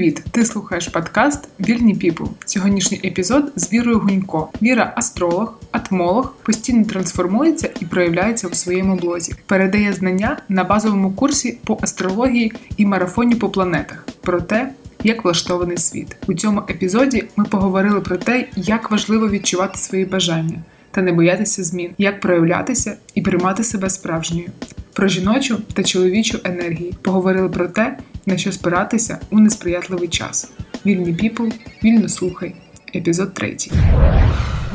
Привіт! Ти слухаєш подкаст Вільні Піпл. Сьогоднішній епізод з Вірою Гунько. Віра астролог, атмолог, постійно трансформується і проявляється у своєму блозі. Передає знання на базовому курсі по астрології і марафоні по планетах. Про те, як влаштований світ. У цьому епізоді ми поговорили про те, як важливо відчувати свої бажання та не боятися змін, як проявлятися і приймати себе справжньою. Про жіночу та чоловічу енергії поговорили про те, на що спиратися у несприятливий час. Вільні піпл, вільно слухай. Епізод третій.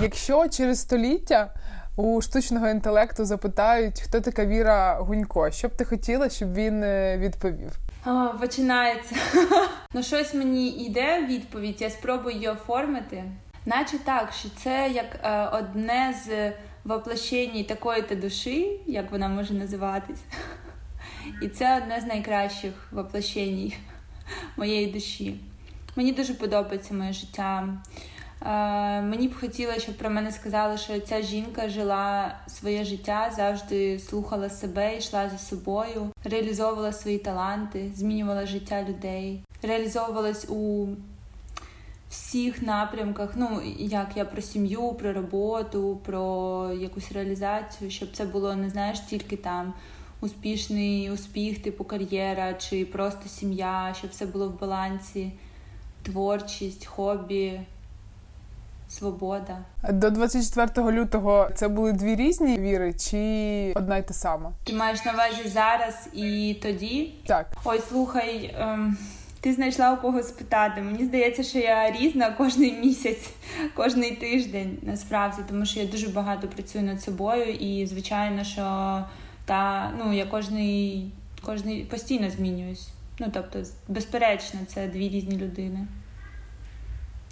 Якщо через століття у штучного інтелекту запитають, хто така Віра Гунько, що б ти хотіла, щоб він е, відповів? О, Починається. Ну, щось мені йде відповідь, я спробую її оформити. Наче так, що це як е, одне з воплощень такої-то душі, як вона може називатись. І це одне з найкращих воплощень моєї душі. Мені дуже подобається моє життя. Е, мені б хотілося, щоб про мене сказали, що ця жінка жила своє життя, завжди слухала себе, йшла за собою, реалізовувала свої таланти, змінювала життя людей, реалізовувалась у всіх напрямках. Ну як я про сім'ю, про роботу, про якусь реалізацію, щоб це було не знаєш тільки там успішний успіх, типу кар'єра, чи просто сім'я, щоб все було в балансі, творчість, хобі. Свобода до 24 лютого це були дві різні віри, чи одна й та сама? Ти маєш на увазі зараз і тоді? Так. Ой, слухай, ем, ти знайшла у кого спитати. Мені здається, що я різна кожний місяць, кожний тиждень насправді, тому що я дуже багато працюю над собою, і звичайно, що та ну я кожний, кожний постійно змінююсь. Ну тобто, безперечно, це дві різні людини.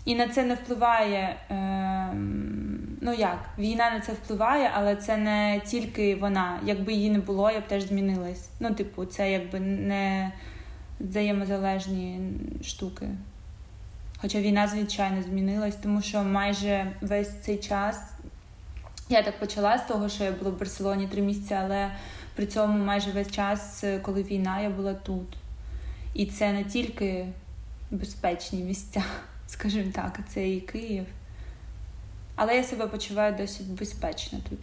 І на це не впливає. Е, ну як, війна на це впливає, але це не тільки вона. Якби її не було, я б теж змінилась. Ну, типу, це якби не взаємозалежні штуки. Хоча війна, звичайно, змінилась, тому що майже весь цей час я так почала з того, що я була в Барселоні три місяці, але при цьому майже весь час, коли війна, я була тут. І це не тільки безпечні місця, скажімо так, це і Київ. Але я себе почуваю досить безпечно тут.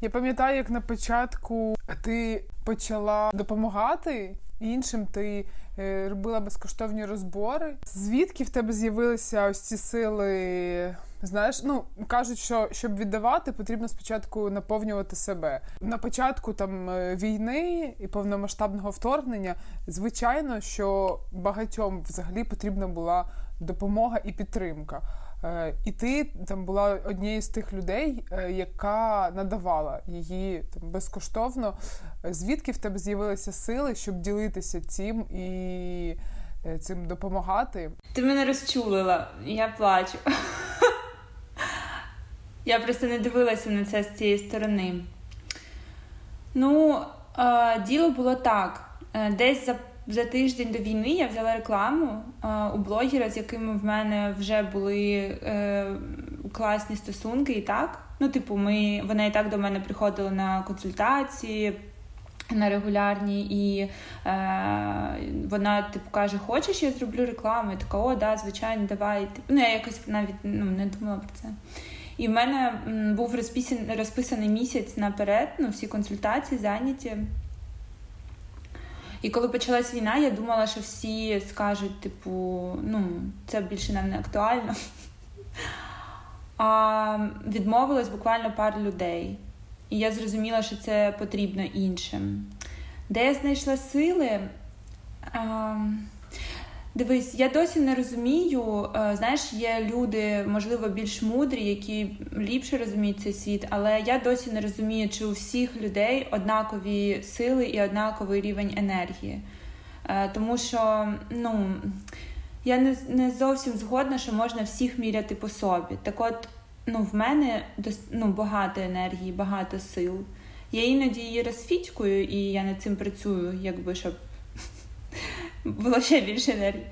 Я пам'ятаю, як на початку ти почала допомагати іншим, ти е, робила безкоштовні розбори. Звідки в тебе з'явилися ось ці сили? Знаєш, ну кажуть, що щоб віддавати, потрібно спочатку наповнювати себе. На початку там е, війни і повномасштабного вторгнення, звичайно, що багатьом взагалі потрібна була допомога і підтримка. Е, і ти там була однією з тих людей, е, яка надавала її там безкоштовно. Звідки в тебе з'явилися сили, щоб ділитися цим і цим допомагати? Ти мене розчулила, я плачу. Я просто не дивилася на це з цієї сторони. Ну, е, діло було так. Е, десь за за тиждень до війни я взяла рекламу е, у блогера, з якими в мене вже були класні стосунки, і так. Ну, типу, ми, вона і так до мене приходила на консультації. На регулярні, і е, вона типу каже: Хочеш, я зроблю рекламу? Я така, о, да, звичайно, давай. Ну, я якось навіть ну, не думала про це. І в мене був розписаний, розписаний місяць наперед, ну, всі консультації зайняті. І коли почалась війна, я думала, що всі скажуть, типу, ну, це більше нам не актуально. А відмовилось буквально пару людей. І я зрозуміла, що це потрібно іншим. Де я знайшла сили? А, Дивись, я досі не розумію. Е, знаєш, є люди, можливо, більш мудрі, які ліпше розуміють цей світ, але я досі не розумію, чи у всіх людей однакові сили і однаковий рівень енергії. Е, тому що, ну, я не не зовсім згодна, що можна всіх міряти по собі. Так от, ну, в мене ну, багато енергії, багато сил. Я іноді її розфітькую, і я над цим працюю, якби щоб було ще більше енергії.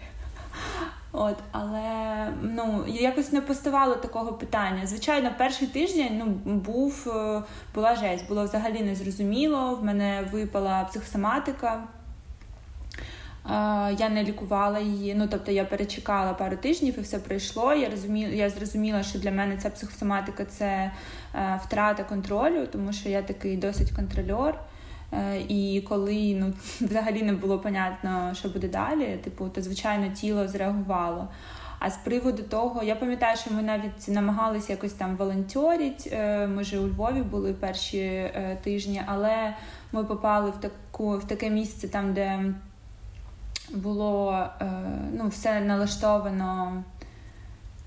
От, але ну якось не поставало такого питання. Звичайно, перший тиждень ну був е, була жесть, було взагалі незрозуміло. В мене випала психосоматика. Я не лікувала її. Ну тобто я перечекала пару тижнів і все пройшло. Я розуміла, я зрозуміла, що для мене ця психосоматика це е, втрата контролю, тому що я такий досить контрольор. Е, і коли ну взагалі не було понятно, що буде далі, типу, то звичайно тіло зреагувало. А з приводу того, я пам'ятаю, що ми навіть намагалися якось там волонтерити. Е, ми ж у Львові були перші тижні, але ми попали в таку в таке місце там, де було е, ну, все налаштовано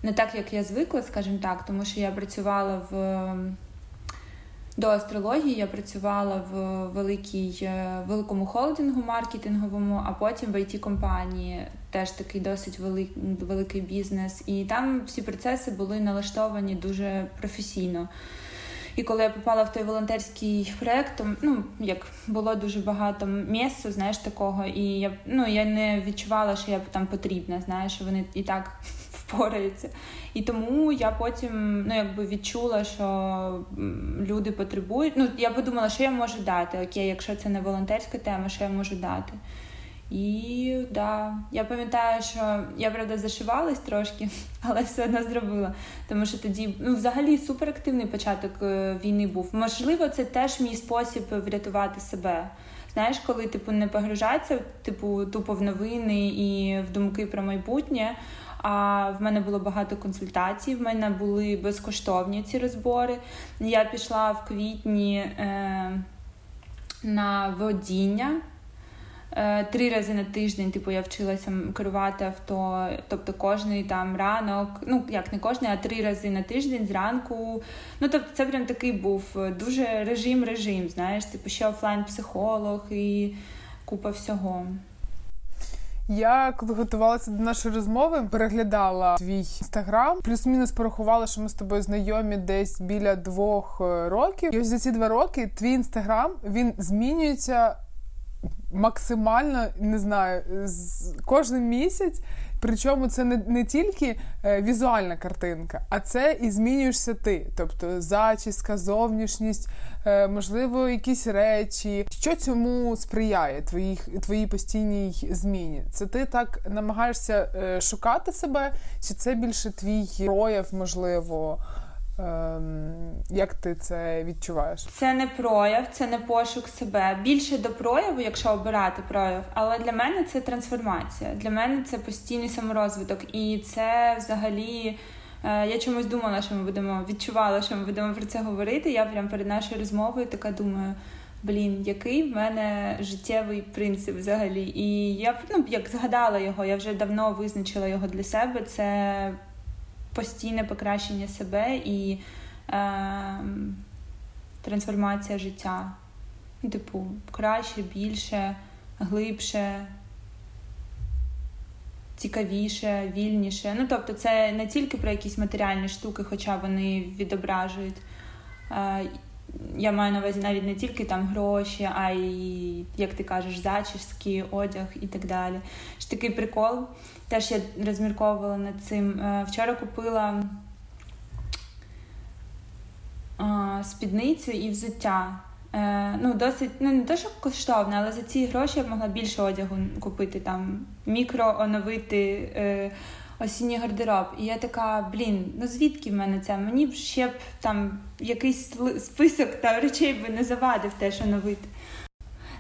не так, як я звикла, скажімо так, тому що я працювала в. До астрології я працювала в великій, е, великому холдингу маркетинговому, а потім в it компанії теж такий досить велик, великий бізнес. І там всі процеси були налаштовані дуже професійно. І коли я попала в той волонтерський проект, то ну як було дуже багато місця, знаєш, такого, і я ну я не відчувала, що я там потрібна, знаєш, вони і так впораються. І тому я потім ну якби відчула, що люди потребують. Ну я подумала, що я можу дати. Окей, якщо це не волонтерська тема, що я можу дати. І да, я пам'ятаю, що я правда зашивалась трошки, але все одно зробила. Тому що тоді, ну, взагалі, суперактивний початок е, війни був. Можливо, це теж мій спосіб врятувати себе. Знаєш, коли типу не погружатися, типу, тупо в новини і в думки про майбутнє. А в мене було багато консультацій. В мене були безкоштовні ці розбори. Я пішла в квітні е, на водіння. Е, три рази на тиждень, типу, я вчилася керувати авто, тобто кожний там ранок, ну як не кожний, а три рази на тиждень зранку. Ну тобто, це прям такий був дуже режим-режим. Знаєш, типу ще офлайн-психолог і купа всього. Я коли готувалася до нашої розмови, переглядала твій інстаграм, плюс-мінус порахувала, що ми з тобою знайомі десь біля двох е, років. І ось за ці два роки твій інстаграм він змінюється максимально не знаю, з кожен місяць. Причому це не не тільки е, візуальна картинка, а це і змінюєшся ти. Тобто зачіска, зовнішність, е, можливо, якісь речі. Що цьому сприяє твоїх твоїй постійній зміні? Це ти так намагаєшся е, шукати себе, чи це більше твій прояв, можливо? Ем, як ти це відчуваєш? Це не прояв, це не пошук себе. Більше до прояву, якщо обирати прояв, але для мене це трансформація. Для мене це постійний саморозвиток. І це взагалі. Е, я чомусь думала, що ми будемо відчувала, що ми будемо про це говорити. Я прям перед нашою розмовою така думаю: блін, який в мене життєвий принцип взагалі. І я ну, як згадала його, я вже давно визначила його для себе. Це постійне покращення себе і е, трансформація життя. Ну, типу, краще, більше, глибше, цікавіше, вільніше. Ну, тобто, це не тільки про якісь матеріальні штуки, хоча вони відображують. Е, я маю на увазі навіть не тільки там гроші, а й, як ти кажеш, зачіски, одяг і так далі. Ж такий прикол. Теж я розмірковувала над цим. Е, вчора купила спідницю і взуття. Е, ну, досить, ну не те, що коштовне, але за ці гроші я б могла більше одягу купити, там, мікро оновити е, осінній гардероб. І я така, блін, ну звідки в мене це? Мені б ще б там якийсь список та речей би не завадив теж оновити.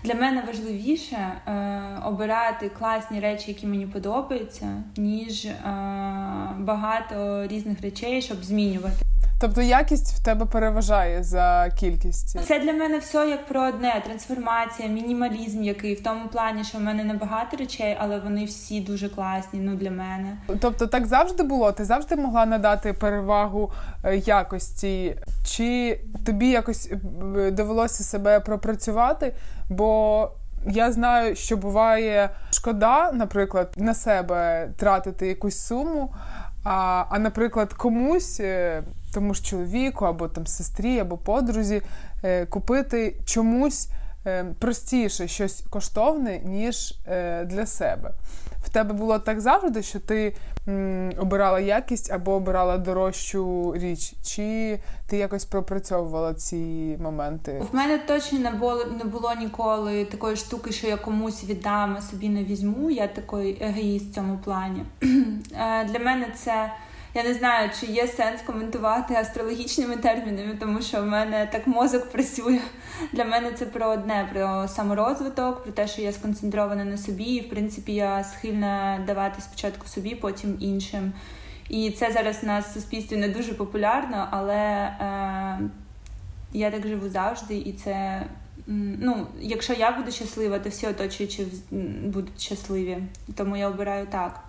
Для мене важливіше е, обирати класні речі, які мені подобаються, ніж е, багато різних речей, щоб змінювати. Тобто якість в тебе переважає за кількість. Це для мене все як про одне: трансформація, мінімалізм, який в тому плані, що в мене небагато речей, але вони всі дуже класні. Ну для мене. Тобто, так завжди було? Ти завжди могла надати перевагу е, якості, чи тобі якось е, довелося себе пропрацювати? Бо я знаю, що буває шкода, наприклад, на себе тратити якусь суму. А, а наприклад, комусь е, тому ж чоловіку, або там сестрі, або подрузі е, купити чомусь е, простіше щось коштовне, ніж е, для себе. в тебе було так завжди, що ти обирала якість або обирала дорожчу річ? Чи ти якось пропрацьовувала ці моменти? В мене точно не було не було ніколи такої штуки, що я комусь віддам, а собі не візьму. Я такий егоїст в цьому плані. Для мене це. Я не знаю, чи є сенс коментувати астрологічними термінами, тому що в мене так мозок працює. Для мене це про одне: про саморозвиток, про те, що я сконцентрована на собі, і в принципі я схильна давати спочатку собі, потім іншим. І це зараз у нас в суспільстві не дуже популярно, але е, я так живу завжди, і це. Ну, якщо я буду щаслива, то всі оточуючі будуть щасливі. Тому я обираю так.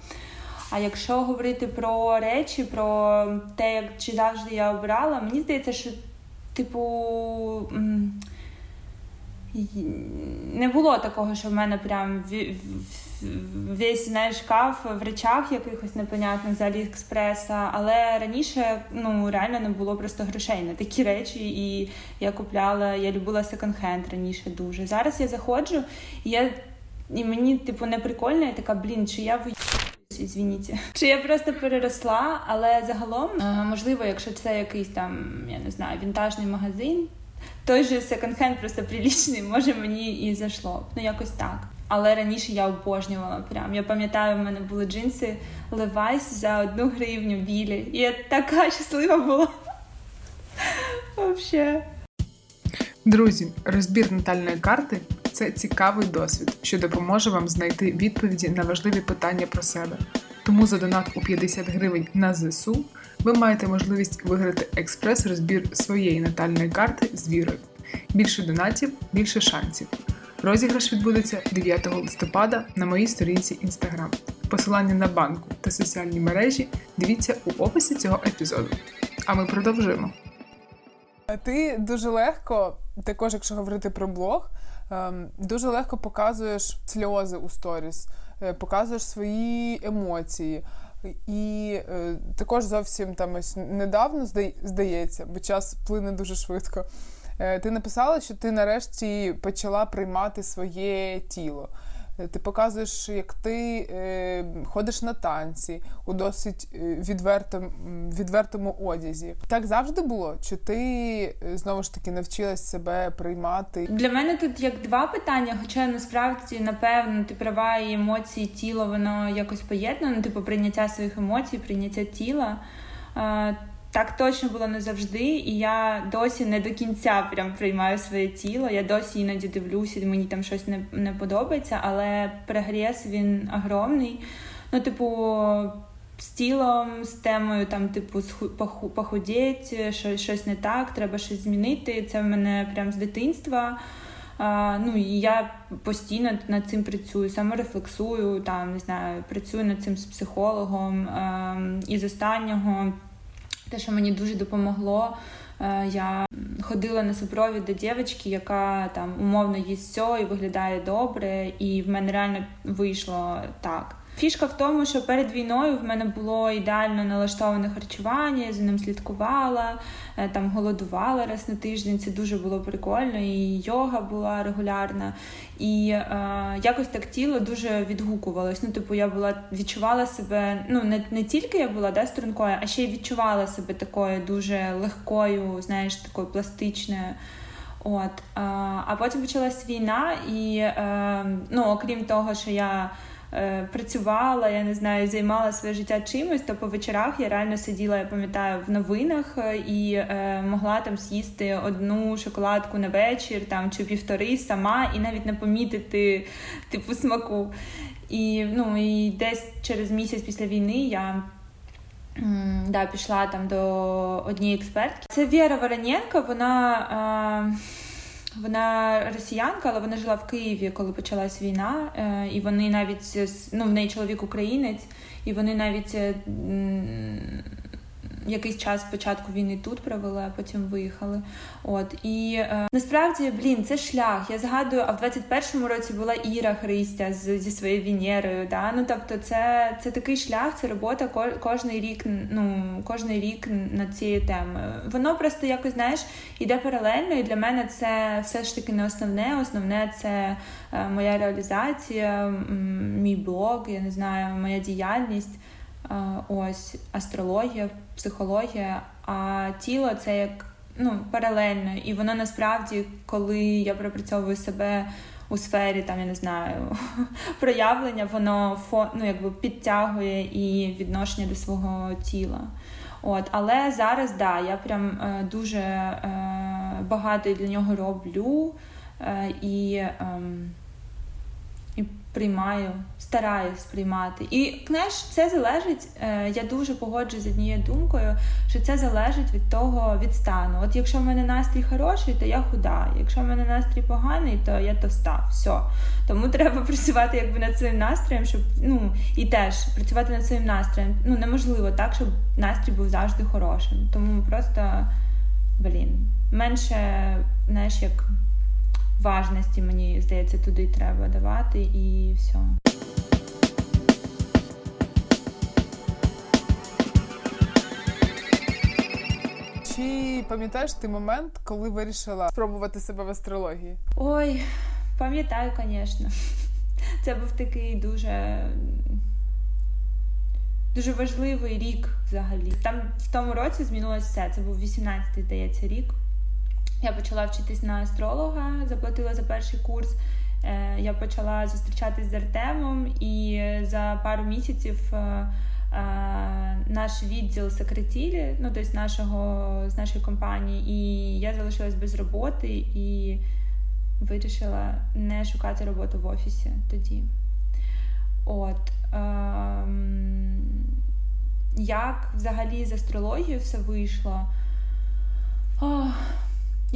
А якщо говорити про речі, про те, як чи завжди я обирала, мені здається, що, типу, не було такого, що в мене прям весь знаєш, шкаф в речах якихось непонятних з Аліекспреса, але раніше ну реально не було просто грошей на такі речі, і я купляла, я любила секонд-хенд раніше дуже. Зараз я заходжу, і я і мені, типу, не прикольно, я така, блін, чи я Звініть. Чи я просто переросла, але загалом, е, можливо, якщо це якийсь там, я не знаю, вінтажний магазин, той же секонд-хенд просто прилічний, може мені і зайшло. Ну, якось так. Але раніше я обожнювала прям. Я пам'ятаю, в мене були джинси Levi's за одну гривню білі. І я така щаслива була. Взагалі. Друзі, розбір натальної карти це цікавий досвід, що допоможе вам знайти відповіді на важливі питання про себе. Тому за донат у 50 гривень на ЗСУ ви маєте можливість виграти експрес-розбір своєї натальної карти з вірою. Більше донатів, більше шансів. Розіграш відбудеться 9 листопада на моїй сторінці Instagram. Посилання на банку та соціальні мережі дивіться у описі цього епізоду. А ми продовжуємо. Ти дуже легко, також, якщо говорити про блог, ем, дуже легко показуєш сльози у сторіс, е, показуєш свої емоції. І е, також зовсім там ось недавно здається, бо час плине дуже швидко. Е, ти написала, що ти нарешті почала приймати своє тіло. Ти показуєш, як ти е, ходиш на танці у досить е, відвертому, відвертому одязі. Так завжди було? Чи ти е, знову ж таки навчилась себе приймати? Для мене тут як два питання, хоча насправді напевно ти права і емоції, тіло воно якось поєднано, типу прийняття своїх емоцій, прийняття тіла. Так точно було не завжди, і я досі не до кінця прям приймаю своє тіло. Я досі іноді дивлюся, мені там щось не не подобається, але прогрес він огромний. Ну, типу, з тілом, з темою, там, типу, похудеть, щось, щось не так, треба щось змінити. Це в мене прям з дитинства. А, Ну і я постійно над цим працюю, саме рефлексую, там не знаю, працюю над цим з психологом. А, ем, і з останнього. Те, що мені дуже допомогло, е, я ходила на супровід до дівчинки, яка там умовно їсть все і виглядає добре, і в мене реально вийшло так. Фішка в тому, що перед війною в мене було ідеально налаштоване харчування, я за ним слідкувала, е, там голодувала раз на тиждень. Це дуже було прикольно, і йога була регулярна. І е, якось так тіло дуже відгукувалось. Ну, типу, я була відчувала себе. Ну, не не тільки я була да, стрункою, а ще й відчувала себе такою дуже легкою, знаєш, такою пластичною. От, а, а потім почалась війна, і е, ну, окрім того, що я Е, працювала, я не знаю, займала своє життя чимось, то по вечорах я реально сиділа, я пам'ятаю, в новинах е, і е, могла там з'їсти одну шоколадку на вечір там чи півтори сама, і навіть не помітити типу смаку. І ну, і десь через місяць після війни я. Да, пішла там до однієї експертки. Це Віра Вороненко, вона. Е... Вона росіянка, але вона жила в Києві, коли почалась війна, е, і вони навіть ну, в неї чоловік українець, і вони навіть е, якийсь час спочатку війни тут провели, а потім виїхали. От і е, насправді, блін, це шлях. Я згадую, а в 21-му році була Іра Христя з, зі своєю Венерою. Да? Ну тобто, це це такий шлях, це робота кожний рік. Ну кожний рік над цією темою. Воно просто якось знаєш іде паралельно, і для мене це все ж таки не основне. Основне це е, моя реалізація, мій блог, я не знаю, моя діяльність. Е, ось астрологія, психологія, а тіло це як ну, паралельно. І воно насправді, коли я пропрацьовую себе у сфері, там я не знаю, проявлення, воно ну, якби підтягує і відношення до свого тіла. От, Але зараз да, я прям е, дуже е, багато для нього роблю і. Приймаю, стараюсь приймати. І знаєш, це залежить. Е, я дуже погоджуюсь з однією думкою, що це залежить від того від стану. От якщо в мене настрій хороший, то я худа. Якщо в мене настрій поганий, то я товста. Все. Тому треба працювати якби над своїм настроєм, щоб ну і теж працювати над своїм настроєм. Ну неможливо так, щоб настрій був завжди хорошим. Тому просто блін, менше, знаєш, як важності, мені здається, туди треба давати і все. Чи пам'ятаєш ти момент, коли вирішила спробувати себе в астрології? Ой, пам'ятаю, звісно. Це був такий дуже дуже важливий рік взагалі. Там в тому році змінилося все. Це був 18-й, здається, рік. Я почала вчитись на астролога, заплатила за перший курс. Е, я почала зустрічатись з Артемом, і за пару місяців е, е, наш відділ секретілі, ну тобто нашого з нашої компанії, і я залишилась без роботи і вирішила не шукати роботу в офісі тоді. От. Ем, як взагалі з астрологією все вийшло? Ох,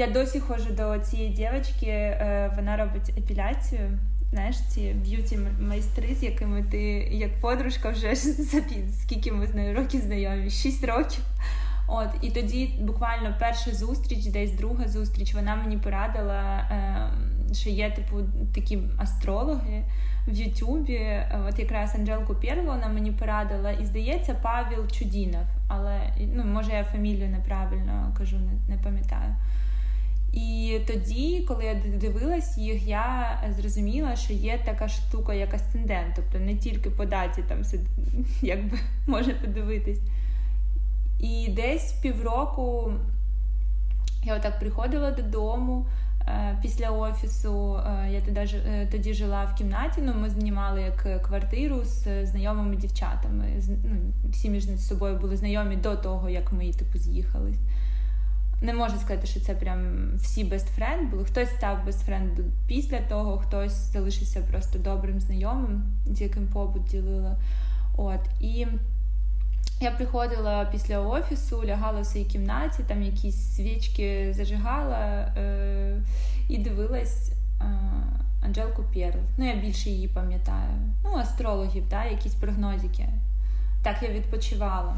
я досі ходжу до цієї дівчинки, е, вона робить епіляцію. Знаєш, ці beauty майстри, з якими ти як подружка вже скільки ми з нею років знайомі? Шість років. От, і тоді буквально перша зустріч, десь друга зустріч, вона мені порадила, е, що є типу такі астрологи в Ютубі. От якраз Анжелку Пєрло вона мені порадила, і здається, Павел Чудінов. Але ну, може я фамілію неправильно кажу, не, не пам'ятаю. І тоді, коли я дивилась їх, я зрозуміла, що є така штука, як асцендент, тобто не тільки по даті там якби може подивитись. І десь півроку я отак приходила додому е, після офісу. Е, я е, тоді жила в кімнаті, ну ми знімали як квартиру з знайомими дівчатами. Ну, Всі між собою були знайомі до того, як ми типу з'їхались не можу сказати, що це прям всі бестфренд були. Хтось став бестфренд після того, хтось залишився просто добрим знайомим, з яким побут ділила. От і я приходила після офісу, лягала в своїй кімнаті, там якісь свічки зажигала е- і дивилась. Е- Анжелку Перл. Ну, я більше її пам'ятаю. Ну, астрологів, да, якісь прогнозики. Так я відпочивала.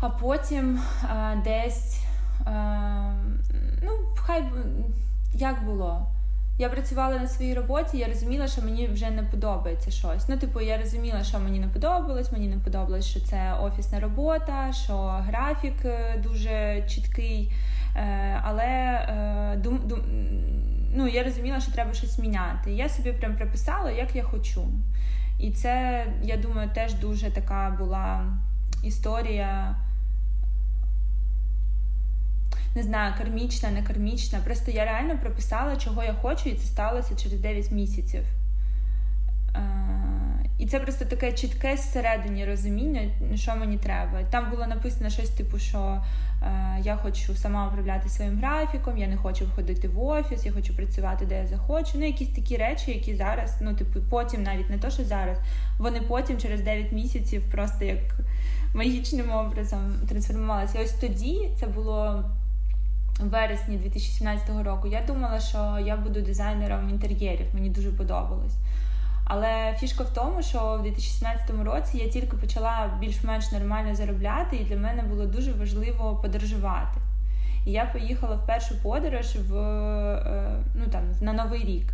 А потім а, е, десь ну, хай як було. Я працювала на своїй роботі, я розуміла, що мені вже не подобається щось. Ну, типу, я розуміла, що мені не подобалось, мені не подобалось, що це офісна робота, що графік е, дуже чіткий. Е, але е, дум, дум, ну, я розуміла, що треба щось міняти. Я собі прям приписала, як я хочу. І це, я думаю, теж дуже така була історія не знаю, кармічна, не кармічна. Просто я реально прописала, чого я хочу, і це сталося через 9 місяців. Е, і це просто таке чітке зсередині розуміння, що мені треба. Там було написано щось, типу, що е, я хочу сама управляти своїм графіком, я не хочу входити в офіс, я хочу працювати, де я захочу. Ну, якісь такі речі, які зараз, ну, типу, потім, навіть не то, що зараз, вони потім через 9 місяців просто як магічним образом трансформувалися. Ось тоді це було вересні 2017 року я думала, що я буду дизайнером інтер'єрів, мені дуже подобалось. Але фішка в тому, що в 2017 році я тільки почала більш-менш нормально заробляти, і для мене було дуже важливо подорожувати. І я поїхала в першу подорож в е, ну там на новий рік.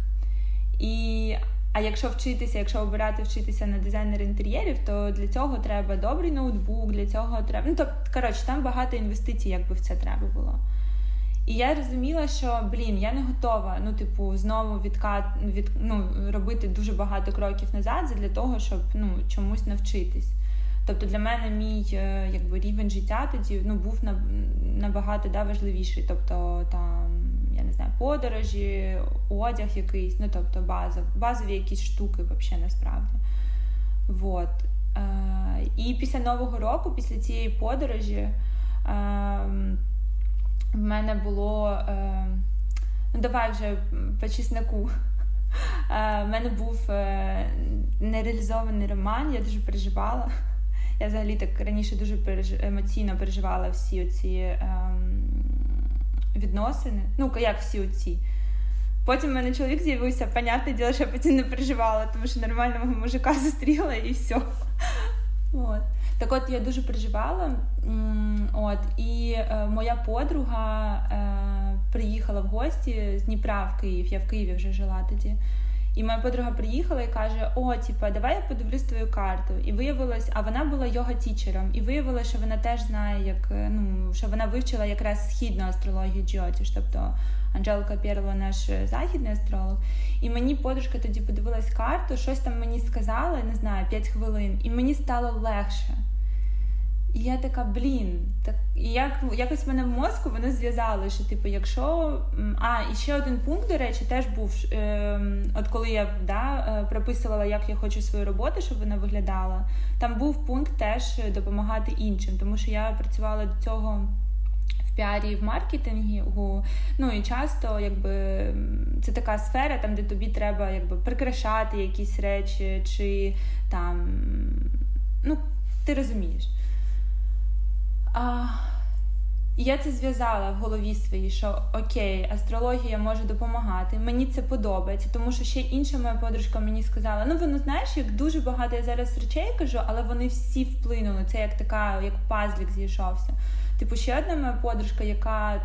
І а якщо вчитися, якщо обирати вчитися на дизайнер інтер'єрів, то для цього треба добрий ноутбук, для цього треба. Ну тобто, коротше, там багато інвестицій, якби в це треба було. І я розуміла, що блін, я не готова. Ну, типу, знову відкат від ну, робити дуже багато кроків назад для того, щоб ну чомусь навчитись. Тобто для мене мій е, якби рівень життя тоді ну був набагато да, важливіший. Тобто там я не знаю, подорожі, одяг якийсь, ну тобто базов, базові якісь штуки взагалі насправді. Вот. Е, І після Нового року, після цієї подорожі, е, в мене було. Е, ну, давай вже по чесноку. У е, мене був е, нереалізований роман, я дуже переживала. Я взагалі так раніше дуже переж... емоційно переживала всі оці ем, відносини. Ну, як всі оці. Потім в мене чоловік з'явився, понятне діло, що я потім не переживала, тому що нормального мужика зустріла і все. От. Так от я дуже переживала. От, І е, моя подруга е, приїхала в гості з Дніпра в Київ. Я в Києві вже жила тоді. І моя подруга приїхала і каже: О, типа, давай я подивлюсь твою карту. І виявилось, а вона була йога тічером. І виявилося, що вона теж знає, як е, ну що вона вивчила якраз східну астрологію Джотіш, тобто Анжелка Пєрлова наш західний астролог. І мені подружка тоді подивилась карту, щось там мені сказала, не знаю, 5 хвилин, і мені стало легше. І я така, блін, так і як якось в мене в мозку воно зв'язало, що типу, якщо. А, і ще один пункт, до речі, теж був. Е, От коли я да, е, прописувала, як я хочу свою роботу, щоб вона виглядала, там був пункт теж допомагати іншим, тому що я працювала до цього. В піарі в маркетингу, ну і часто, якби це така сфера, там де тобі треба якби прикрашати якісь речі, чи там ну ти розумієш. А, я це зв'язала в голові своїй, що окей, астрологія може допомагати. Мені це подобається, тому що ще інша моя подружка мені сказала: ну воно знаєш, як дуже багато я зараз речей кажу, але вони всі вплинули. Це як така, як пазлік зійшовся. Типу, ще одна моя подружка, яка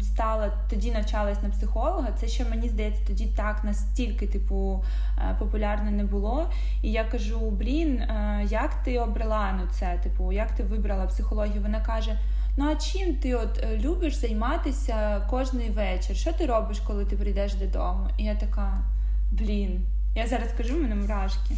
стала тоді навчалась на психолога, це ще мені здається, тоді так настільки, типу, е, популярне не було. І я кажу: блін, е, як ти обрала ну це? Типу, як ти вибрала психологію? Вона каже: Ну а чим ти от е, любиш займатися кожний вечір? Що ти робиш, коли ти прийдеш додому? І я така, блін, я зараз кажу, мене мурашки.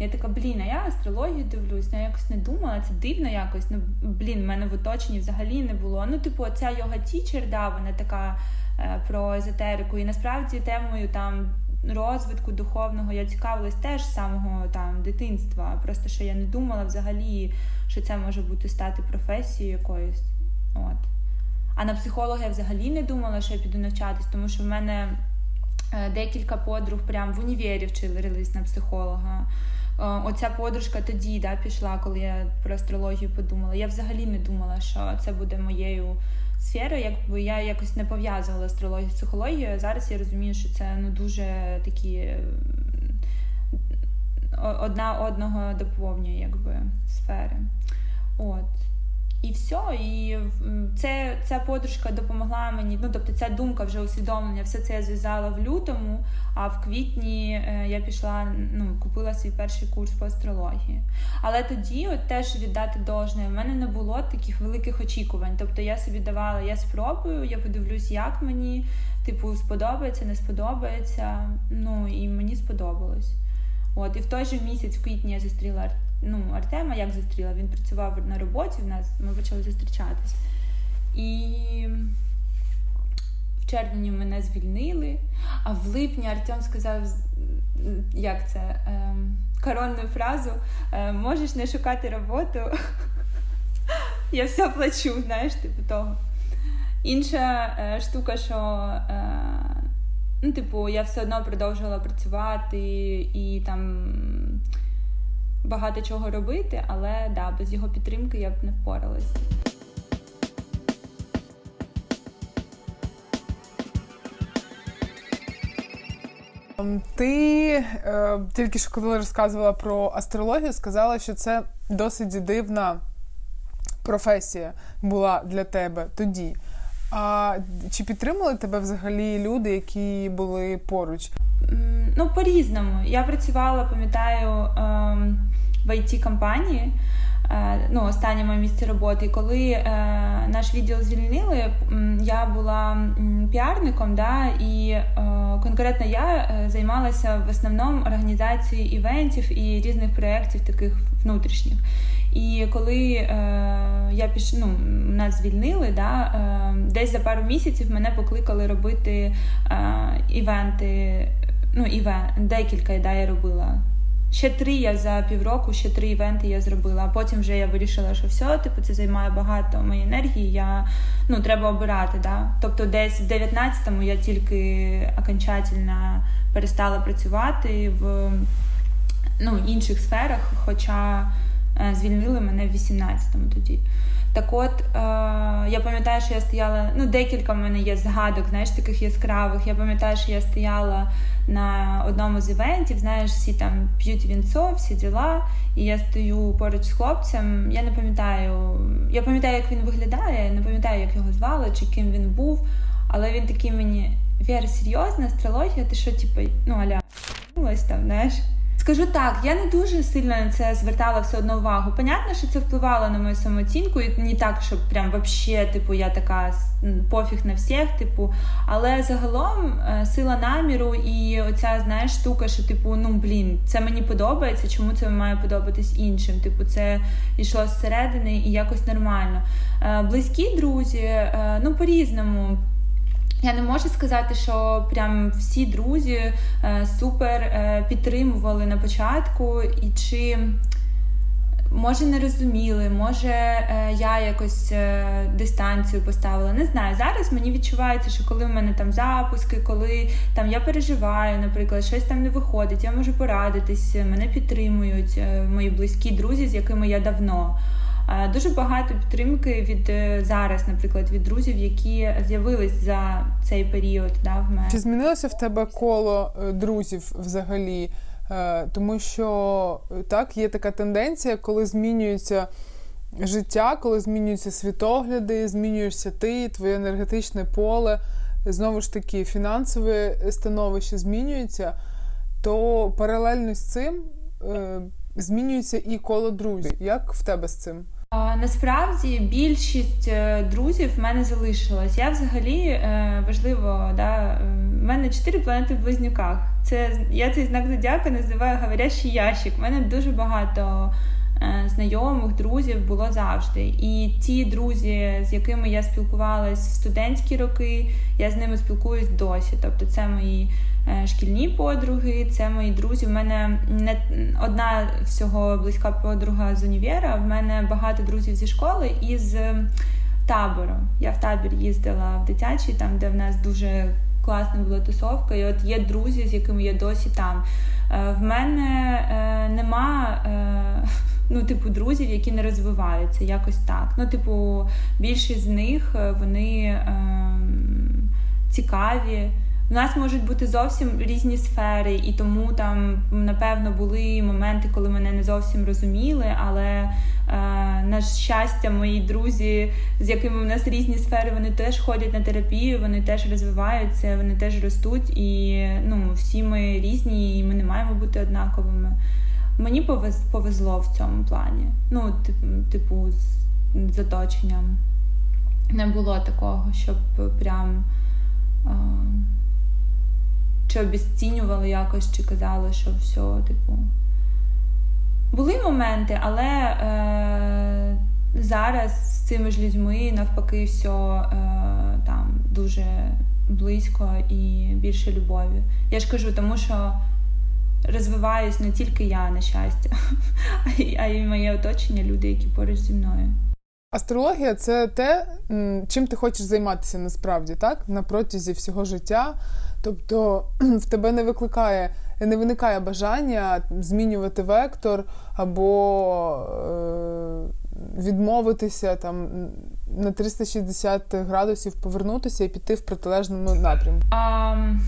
Я така, блін, а я астрологію дивлюсь, ну, я якось не думала, це дивно якось. Ну, блін, в мене в оточенні взагалі не було. Ну, типу, ця йога тічер, да, вона така е, про езотерику. І насправді темою там розвитку духовного я цікавилась теж з самого там дитинства. Просто що я не думала взагалі, що це може бути стати професією якоюсь. От. А на психолога я взагалі не думала, що я піду навчатись, тому що в мене е, декілька подруг прям в універі вчились на психолога. Е, оця подружка тоді да, пішла, коли я про астрологію подумала. Я взагалі не думала, що це буде моєю сферою. Якби я якось не пов'язувала астрологію з психологією. Зараз я розумію, що це ну дуже такі одна одного доповнює якби сфери. От. І все, і це ця подружка допомогла мені. Ну тобто, ця думка вже усвідомлення, все це я зв'язала в лютому. А в квітні е, я пішла, ну купила свій перший курс по астрології. Але тоді, от теж віддати должне, в мене не було таких великих очікувань. Тобто я собі давала, я спробую, я подивлюсь, як мені, типу, сподобається, не сподобається. Ну і мені сподобалось. От і в той же місяць, в квітні, я зустріла ну, Артема як зустріла. Він працював на роботі в нас, ми почали зустрічатись. І в червні мене звільнили, а в липні Артем сказав, як це, е, коронну фразу: е, можеш не шукати роботу, я все плачу, знаєш, типу того. Інша е, штука, що. Ну, типу, я все одно продовжувала працювати і там багато чого робити, але да, без його підтримки я б не впоралась. Ем, ти е, тільки що коли розказувала про астрологію, сказала, що це досить дивна професія була для тебе тоді. А чи підтримали тебе взагалі люди, які були поруч? Ну, по-різному. Я працювала, пам'ятаю, ем, в it компанії Е, ну, останнє моє місце роботи. І коли е, наш відділ звільнили, я була піарником, да, і е, конкретно я займалася в основному організацією івентів і різних проєктів таких внутрішніх. І коли е, я піш... ну, нас звільнили, да, е, десь за пару місяців мене покликали робити івенти. Ну, івент, декілька да, я робила. Ще три я за півроку, ще три івенти я зробила. А потім вже я вирішила, що все, типу, це займає багато моєї енергії. Я ну треба обирати. Да? Тобто, десь в 19-му я тільки окончательно перестала працювати в ну, інших сферах, хоча е, звільнили мене в 18-му тоді. Так от, е, я пам'ятаю, що я стояла, ну, декілька в мене є згадок, знаєш, таких яскравих. Я пам'ятаю, що я стояла на одному з івентів, знаєш, всі там п'ють вінцо, всі діла. І я стою поруч з хлопцем. Я не пам'ятаю, я пам'ятаю, як він виглядає, не пам'ятаю, як його звали чи ким він був. Але він такий мені Віра, серйозна астрологія, ти що, типу, ну аля там, знаєш. Скажу так, я не дуже сильно на це звертала все одно увагу. Понятно, що це впливало на мою самооцінку, і не так, щоб прям вообще, типу, я така пофіг на всіх, типу. Але загалом е, сила наміру і оця знаєш штука, що типу, ну блін, це мені подобається. Чому це має подобатись іншим? Типу, це йшло зсередини і якось нормально. Е, близькі друзі, е, ну по-різному. Я не можу сказати, що прям всі друзі е, супер е, підтримували на початку, і чи може не розуміли, може е, я якось дистанцію поставила. Не знаю. Зараз мені відчувається, що коли в мене там запуски, коли там я переживаю, наприклад, щось там не виходить, я можу порадитись, мене підтримують мої близькі друзі, з якими я давно. Дуже багато підтримки від е, зараз, наприклад, від друзів, які з'явились за цей період. Да, в мене. Чи змінилося в тебе коло е, друзів взагалі? Е, тому що так є така тенденція, коли змінюється життя, коли змінюються світогляди, змінюєшся ти, твоє енергетичне поле, знову ж таки, фінансове становище змінюється, то паралельно з цим змінюється і коло друзів. Як в тебе з цим? Насправді більшість е, друзів в мене залишилась. Я взагалі е, важливо, да, в мене чотири планети в близнюках. Це я цей знак зодіака називаю говорящий ящик. У мене дуже багато е, знайомих, друзів було завжди. І ті друзі, з якими я спілкувалась в студентські роки, я з ними спілкуюсь досі. Тобто, це мої Е, шкільні подруги, це мої друзі. У мене не одна всього близька подруга з універа. В мене багато друзів зі школи і з табору. Я в табір їздила в дитячий, там де в нас дуже класна була тусовка. І от є друзі, з якими я досі там. Е, в мене е, нема. Ну, типу, друзів, які не розвиваються, якось так. Ну, типу, більшість з них вони е, цікаві. У нас можуть бути зовсім різні сфери, і тому там, напевно, були моменти, коли мене не зовсім розуміли. Але е, на щастя, мої друзі, з якими у нас різні сфери, вони теж ходять на терапію, вони теж розвиваються, вони теж ростуть. І ну, всі ми різні, і ми не маємо бути однаковими. Мені повезло в цьому плані. Ну, типу, з оточенням. Не було такого, щоб прям. Е, чи обіцінювали якось, чи казали, що все, типу. Були моменти, але е, зараз з цими ж людьми навпаки все е, там дуже близько і більше любові. Я ж кажу, тому що розвиваюсь не тільки я, на щастя, а й моє оточення, люди, які поруч зі мною. Астрологія це те, чим ти хочеш займатися насправді, так? На протязі всього життя. Тобто в тебе не викликає, не виникає бажання змінювати вектор або е, відмовитися там на 360 градусів повернутися і піти в протилежному напрямку. Um...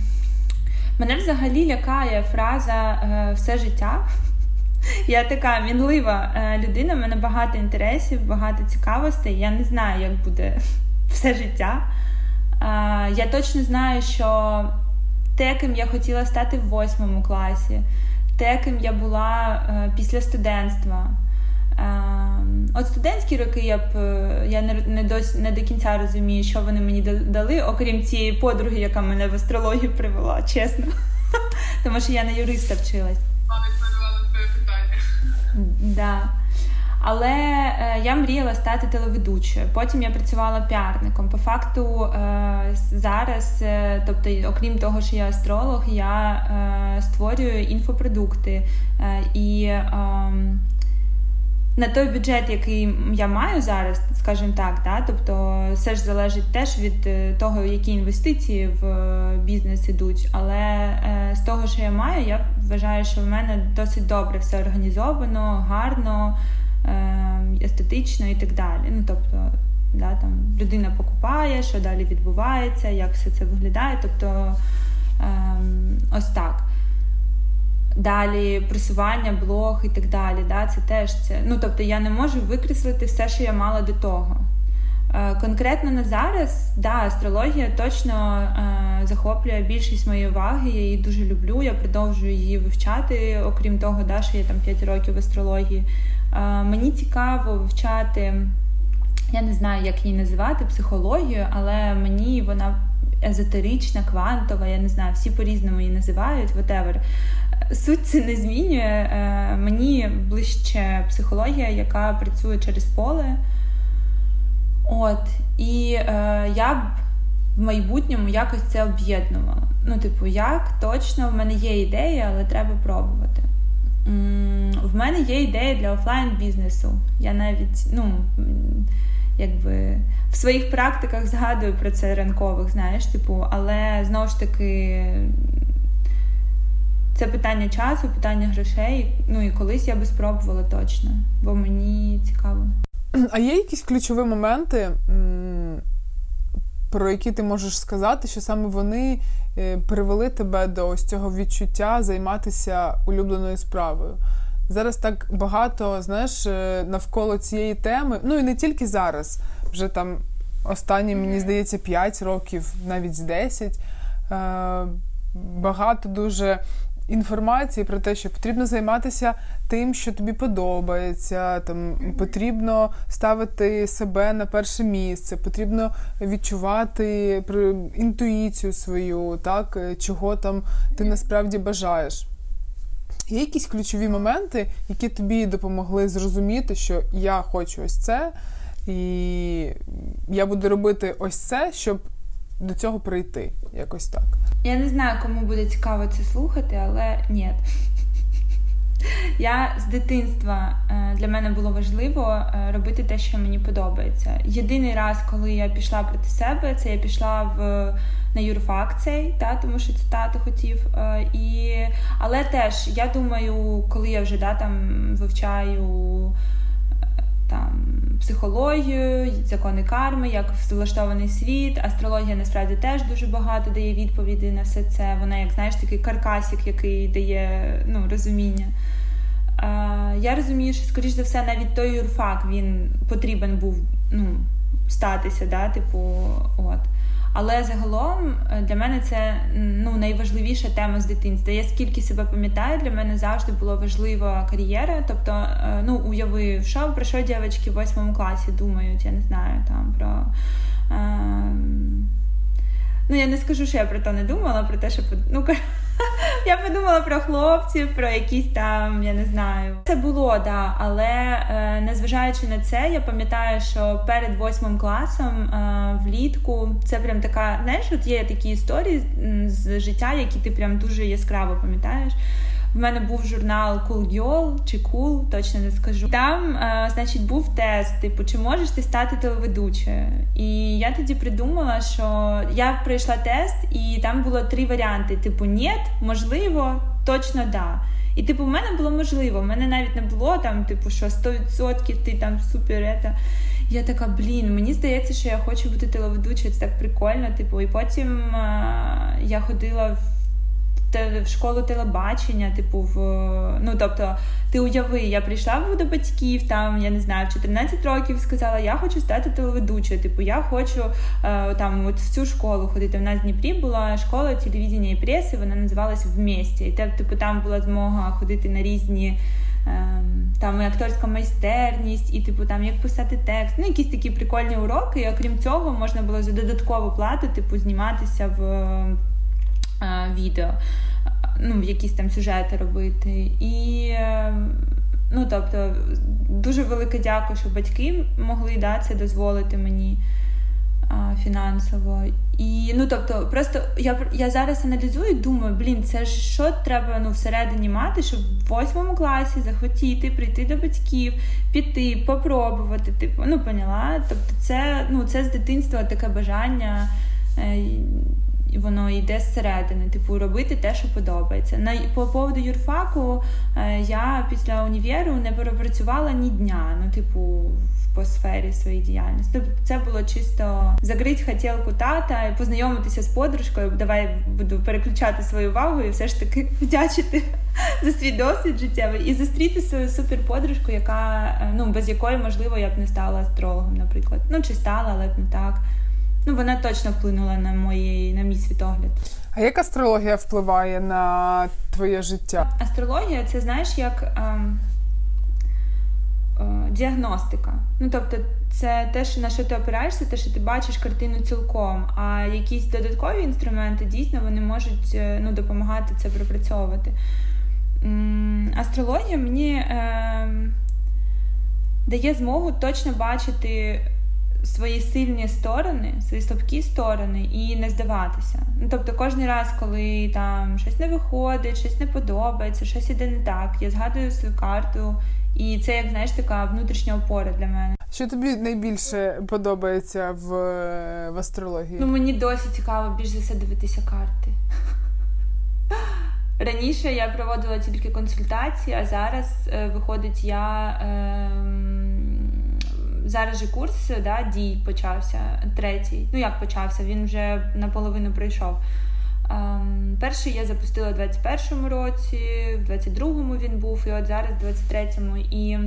Мене взагалі лякає фраза е, все життя. Я така мінлива е, людина, в мене багато інтересів, багато цікавостей. Я не знаю, як буде все життя. Я точно знаю, що те, ким я хотіла стати в восьмому класі, те, ким я була е, після студентства. От студентські роки я б я не не, до, не до кінця розумію, що вони мені дали, окрім цієї подруги, яка мене в астрологію привела, чесно. Тому що я на юриста вчилась. Да. Але е, я мріяла стати телеведучою. Потім я працювала піарником. По факту е, зараз, е, тобто, окрім того, що я астролог, я створюю інфопродукти і. Ем, на той бюджет, який я маю зараз, скажімо так, да, тобто все ж залежить теж від того, які інвестиції в бізнес ідуть. Але з того, що я маю, я вважаю, що в мене досить добре все організовано, гарно, естетично і так далі. Ну тобто, да, там людина покупає, що далі відбувається, як все це виглядає. Тобто е, ось так. Далі просування, блог і так далі. Да, Це теж це. Ну тобто я не можу викреслити все, що я мала до того. Е, конкретно на зараз, да, астрологія точно е, захоплює більшість моєї уваги. Я її дуже люблю. Я продовжую її вивчати, окрім того, да, що я там 5 років в астрології. Е, мені цікаво вивчати, я не знаю, як її називати, психологію, але мені вона езотерична, квантова, я не знаю, всі по-різному її називають, whatever. Суть це не змінює. Е, мені ближче психологія, яка працює через поле. От, І е, я б в майбутньому якось це об'єднувала. Ну, типу, як точно в мене є ідея, але треба пробувати. В мене є ідея для офлайн бізнесу. Я навіть, ну, якби в своїх практиках згадую про це ранкових, знаєш, типу, але знову ж таки. Це питання часу, питання грошей. Ну і колись я би спробувала точно, бо мені цікаво. А є якісь ключові моменти, про які ти можеш сказати, що саме вони е, привели тебе до ось цього відчуття займатися улюбленою справою? Зараз так багато, знаєш, е, навколо цієї теми. Ну і не тільки зараз, вже там останні, мені здається, 5 років, навіть з 10. Е, багато дуже інформації про те, що потрібно займатися тим, що тобі подобається, там потрібно ставити себе на перше місце, потрібно відчувати інтуїцію свою, так, чого там ти насправді бажаєш. Є якісь ключові моменти, які тобі допомогли зрозуміти, що я хочу ось це, і я буду робити ось це, щоб до цього прийти. Якось так. Я не знаю, кому буде цікаво це слухати, але ні. Я з дитинства е, для мене було важливо е, робити те, що мені подобається. Єдиний раз, коли я пішла проти себе, це я пішла в на юрфак цей, та, тому що це тато хотів. Е, і... Але теж я думаю, коли я вже да, там вивчаю там психологію, закони карми, як влаштований світ. Астрологія насправді теж дуже багато дає відповіді на все це. Вона, як знаєш, такий каркасик, який дає ну, розуміння. Я розумію, що, скоріш за все, навіть той юрфак він потрібен був ну, статися, да, типу, от. Але загалом е, для мене це ну, найважливіша тема з дитинства. Я скільки себе пам'ятаю, для мене завжди була важлива кар'єра. Тобто, е, ну, уяви, що про що дівчатки в восьмому класі думають, я не знаю там про. Е, Ну, я не скажу, що я про то не думала, про те, що ну, я подумала про хлопців, про якісь там, я не знаю. Це було, да, але е, незважаючи на це, я пам'ятаю, що перед восьмим класом е, влітку це прям така, знаєш, от є такі історії з життя, які ти прям дуже яскраво пам'ятаєш. В мене був журнал Cool Girl чи Cool, точно не скажу. Там, а, значить, був тест, типу, чи можеш ти стати телеведучою? І я тоді придумала, що я пройшла тест, і там було три варіанти: типу, ні, можливо, точно да. І типу, в мене було можливо. В мене навіть не було там, типу, що 100% ти там супер. Ета. Я така, блін, мені здається, що я хочу бути телеведучою, це так прикольно. Типу, і потім а, я ходила в в школу телебачення, типу, в ну тобто, ти уяви, я прийшла до батьків, там я не знаю, в 14 років сказала, я хочу стати телеведучою. Типу, я хочу е, там от в цю школу ходити. У нас в Дніпрі була школа телевізіння і преси, вона називалась «Вместе». І типу, там була змога ходити на різні. Ем, там і акторська майстерність, і типу там як писати текст, ну якісь такі прикольні уроки. І окрім цього, можна було за додаткову плату, типу, зніматися в відео, ну, якісь там сюжети робити. І е, ну, тобто, дуже велике дякую, що батьки могли да, це дозволити мені фінансово. І ну тобто, просто я я зараз аналізую і думаю, блін, це ж що треба ну, всередині мати, щоб в восьмому класі захотіти прийти до батьків, піти, попробувати. Типу, ну поняла. Тобто, це ну, це з дитинства таке бажання. Воно йде зсередини, типу, робити те, що подобається. На по поводу юрфаку е, я після універу не перепрацювала ні дня. Ну, типу, по сфері своєї діяльності. Тобто це було чисто закрити хотілку тата і познайомитися з подружкою. Давай буду переключати свою увагу і все ж таки вдячити за свій досвід життєвий і зустріти свою суперподружку, яка е, ну без якої можливо я б не стала астрологом, наприклад. Ну чи стала, але б не так. Ну вона точно вплинула на мої на мій світогляд. А як астрологія впливає на твоє життя? Астрологія це знаєш як. Ем... Е, діагностика. Ну тобто, це те, що на що ти опираєшся, те, що ти бачиш картину цілком. А якісь додаткові інструменти дійсно вони можуть е, ну, допомагати це пропрацьовувати. Астрологія мені е, дає змогу точно бачити свої сильні сторони, свої слабкі сторони і не здаватися. Ну, Тобто, кожен раз, коли там щось не виходить, щось не подобається, щось іде не так, я згадую свою карту. І це, як знаєш, така внутрішня опора для мене. Що тобі найбільше подобається в в астрології? Ну мені досі цікаво більш за все дивитися карти. Раніше я проводила тільки консультації, а зараз е, виходить, я е, зараз же курс да, дій почався, третій. Ну як почався, він вже наполовину пройшов. Ем, перший я запустила у 21-му році, в 22-му він був, і от зараз в 23-му. І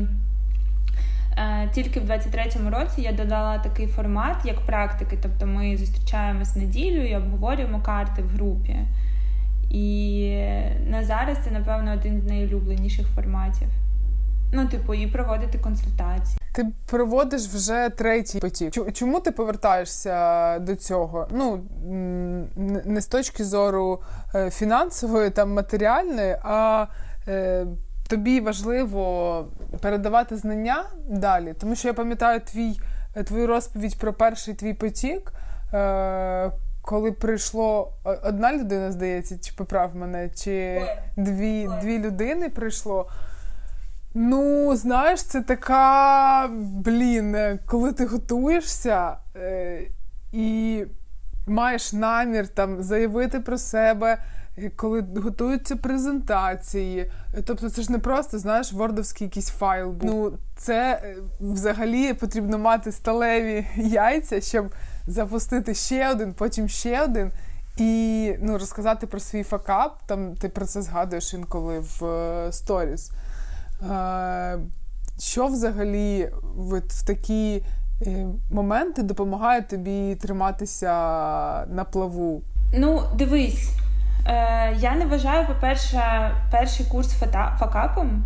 е, тільки в 23-му році я додала такий формат, як практики. Тобто ми зустрічаємось неділю і обговорюємо карти в групі. І на зараз це, напевно, один з найулюбленіших форматів. Ну, типу, і проводити консультації. Ти проводиш вже третій потік. Чому ти повертаєшся до цього? Ну не з точки зору е, фінансової там матеріальної, а е, тобі важливо передавати знання далі. Тому що я пам'ятаю твій е, твою розповідь про перший твій потік. Е, коли прийшло одна людина, здається, чи поправ мене, чи дві дві людини прийшло. Ну, знаєш, це така, блін, е, коли ти готуєшся е, і маєш намір там заявити про себе, е, коли готуються презентації. Тобто це ж не просто, знаєш, вордовський якийсь файл. Ну, це е, взагалі потрібно мати сталеві яйця, щоб запустити ще один, потім ще один. І ну, розказати про свій факап, там ти про це згадуєш інколи в сторіс. Що взагалі в такі е, моменти допомагає тобі триматися на плаву? Ну, дивись, е, я не вважаю, по-перше, перший курс факапом.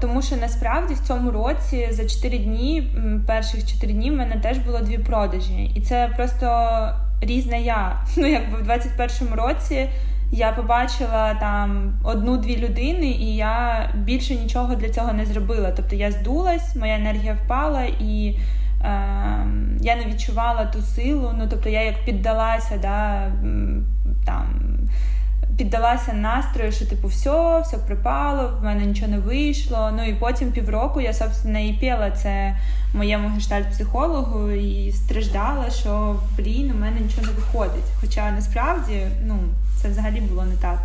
Тому що насправді в цьому році за 4 дні, перших 4 дні, в мене теж було дві продажі. І це просто різне я. Ну, якби в 21-му році я побачила там одну-дві людини, і я більше нічого для цього не зробила. Тобто я здулась, моя енергія впала, і е, я не відчувала ту силу. Ну тобто я як піддалася, да, там. Піддалася настрою, що типу все, все припало, в мене нічого не вийшло. Ну і потім півроку я собственно і піла це моєму гештальт-психологу і страждала, що блін, у мене нічого не виходить. Хоча насправді, ну це взагалі було не так.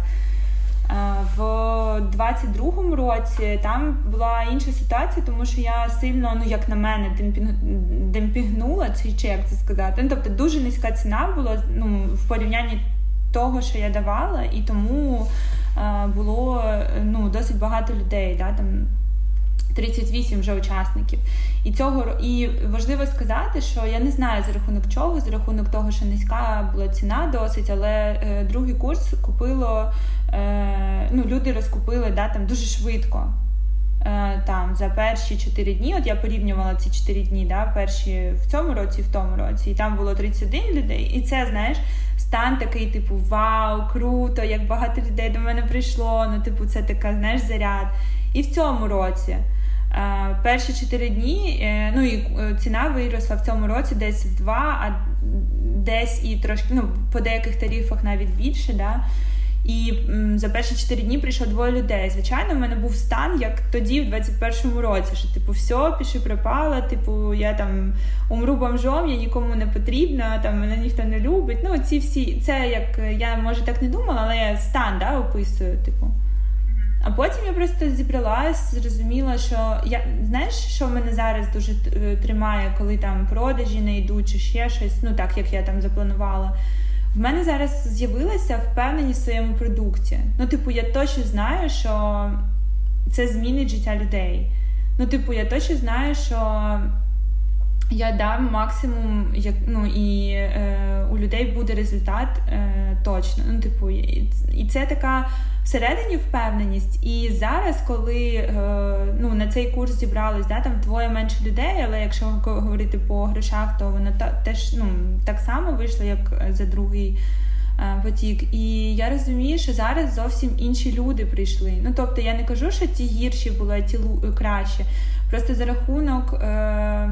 В 22-му році там була інша ситуація, тому що я сильно, ну як на мене, демпігнула, чи, чи як це сказати. Ну, Тобто дуже низька ціна була ну, в порівнянні того, що я давала, і тому було ну, досить багато людей. Да, там 38 вже учасників. І цього і важливо сказати, що я не знаю за рахунок чого, за рахунок того, що низька була ціна досить, але е, другий курс купило, е, ну люди розкупили да, там дуже швидко. Е, там за перші 4 дні, от я порівнювала ці 4 дні, да, перші в цьому році, в тому році, і там було 31 людей. І це, знаєш, стан такий, типу, вау, круто, як багато людей до мене прийшло. Ну, типу, це така, знаєш, заряд. І в цьому році. Е, перші 4 дні, е, ну і ціна виросла в цьому році десь в два, а десь і трошки, ну, по деяких тарифах навіть більше. Да? І за перші 4 дні прийшло двоє людей. Звичайно, в мене був стан, як тоді, в 21-му році, що типу, все, піши пропала, типу, я там умру бомжом, я нікому не потрібна, там мене ніхто не любить. Ну, ці всі, це як я може так не думала, але я стан да, описую, типу. А потім я просто зібралась, зрозуміла, що я знаєш, що мене зараз дуже е, тримає, коли там продажі не йдуть, чи ще щось, ну так як я там запланувала. В мене зараз з'явилася впевненість в своєму продукті. Ну, типу, я точно знаю, що це змінить життя людей. Ну, типу, я точно знаю, що я дам максимум, як ну і е, у людей буде результат е, точно. Ну, типу, і це така всередині впевненість. І зараз, коли е, ну, на цей курс зібрались, да, там двоє менше людей, але якщо говорити по грошах, то воно теж ну, так само вийшло, як за другий. Е, потік, і я розумію, що зараз зовсім інші люди прийшли. Ну тобто я не кажу, що ті гірші були, а ті краще. Просто за рахунок е,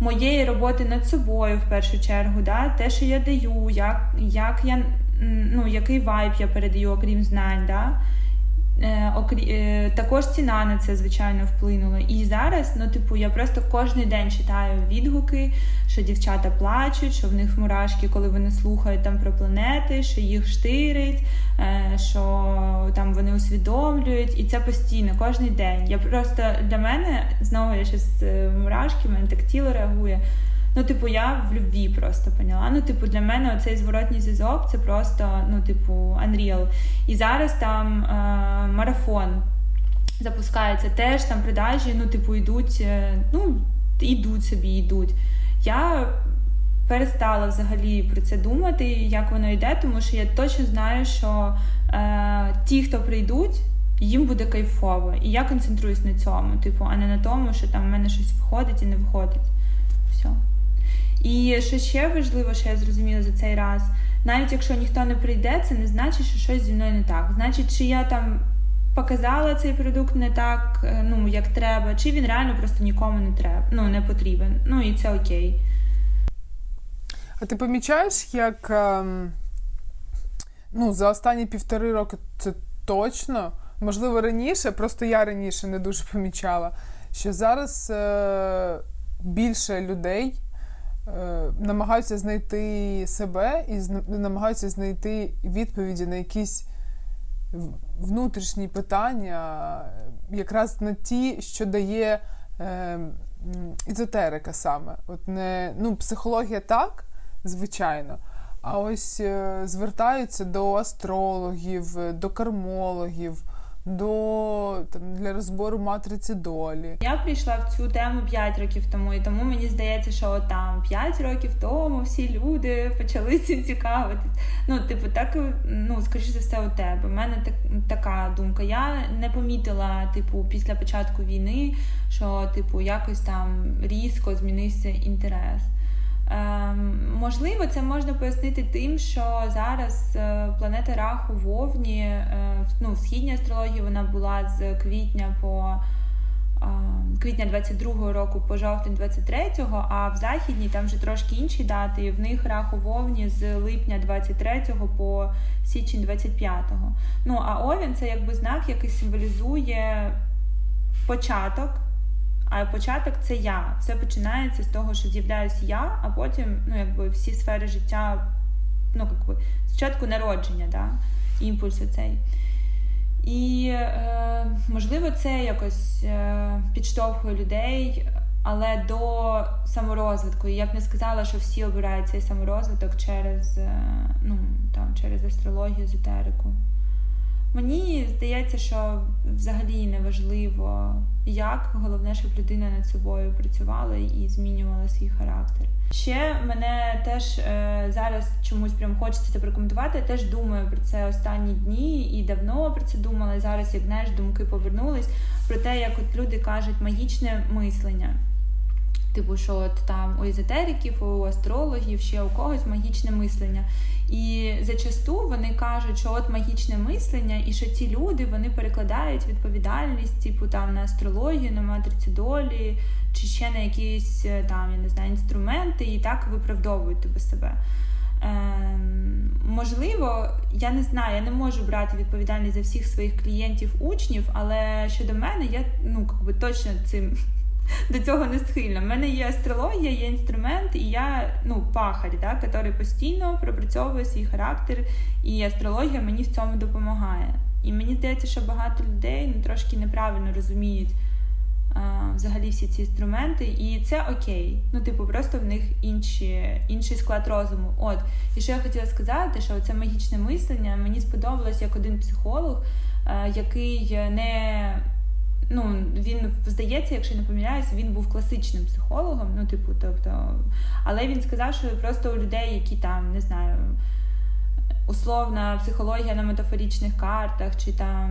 моєї роботи над собою в першу чергу, да, те, що я даю, як як я ну, який вайб я передаю, окрім знань. Да? Е, окрі... Е, також ціна на це, звичайно, вплинула. І зараз, ну, типу, я просто кожен день читаю відгуки, що дівчата плачуть, що в них мурашки, коли вони слухають там про планети, що їх штирить, е, що там вони усвідомлюють. І це постійно, кожен день. Я просто для мене знову я щось мурашки, мене так тіло реагує. Ну, типу, я в любві просто поняла. Ну, типу, для мене оцей зворотній зв'язок це просто, ну, типу, unreal. І зараз там е, марафон запускається теж там продажі, ну, типу, йдуть, е, ну, йдуть собі, йдуть. Я перестала взагалі про це думати, як воно йде, тому що я точно знаю, що е, ті, хто прийдуть, їм буде кайфово. І я концентруюсь на цьому, типу, а не на тому, що там в мене щось виходить і не виходить. Все. І що ще важливо, що я зрозуміла за цей раз, навіть якщо ніхто не прийде, це не значить, що щось зі мною не так. Значить, чи я там показала цей продукт не так, е, ну як треба, чи він реально просто нікому не треба, ну не потрібен. Ну і це окей. А ти помічаєш, як ем, ну, за останні півтори роки це точно, можливо, раніше, просто я раніше не дуже помічала, що зараз е, більше людей. Е, намагаються знайти себе і намагаються знайти відповіді на якісь внутрішні питання, якраз на ті, що дає е, ізотерика саме. От не, ну, Психологія так, звичайно. А ось е, звертаються до астрологів, до кармологів до там для розбору матриці долі. Я прийшла в цю тему 5 років тому, і тому мені здається, що там 5 років тому всі люди почали цим цікавитись. Ну, типу, так ну скоріше за все, у тебе. У мене так така думка. Я не помітила, типу, після початку війни, що типу якось там різко змінився інтерес. Ем, можливо, це можна пояснити тим, що зараз е, планета Раху в Овні, е, ну, в східній астрології вона була з квітня по ем, квітня 22-го року по жовтень 23-го, а в західній там вже трошки інші дати. І в них Раху в Овні з липня 23-го по січень 25-го. Ну а Овін це якби знак, який символізує початок. А початок це я. Все починається з того, що з'являюсь я, а потім ну, якби всі сфери життя, ну, якби, спочатку народження, да, імпульс цей. І, е, можливо, це якось е, підштовхує людей але до саморозвитку. І я б не сказала, що всі обирають цей саморозвиток через е, ну, там, через астрологію, езотерику. Мені здається, що взагалі не важливо, як головне, щоб людина над собою працювала і змінювала свій характер. Ще мене теж е, зараз чомусь прям хочеться це прокоментувати. Я теж думаю про це останні дні і давно про це думала. Зараз, як знаєш, думки повернулись про те, як от люди кажуть магічне мислення. Типу, що от там у езотериків, у астрологів, ще у когось магічне мислення. І зачасту вони кажуть, що от магічне мислення, і що ці люди вони перекладають відповідальність, типу там на астрологію, на матрицю долі, чи ще на якісь е, там, я не знаю, інструменти, і так виправдовують тебе себе. Ем, можливо, я не знаю, я не можу брати відповідальність за всіх своїх клієнтів, учнів, але щодо мене, я ну, точно цим до цього не схильна. У мене є астрологія, є інструмент, і я ну, пахарь, да, який постійно пропрацьовує свій характер, і астрологія мені в цьому допомагає. І мені здається, що багато людей ну, трошки неправильно розуміють а, взагалі всі ці інструменти, і це окей. Ну, типу, просто в них інші, інший склад розуму. От, і що я хотіла сказати, що це магічне мислення мені сподобалось як один психолог, а, який не ну він здається, якщо не помиляюся, він був класичним психологом. Ну, типу, тобто, але він сказав, що просто у людей, які там не знаю условна психологія на метафорічних картах, чи там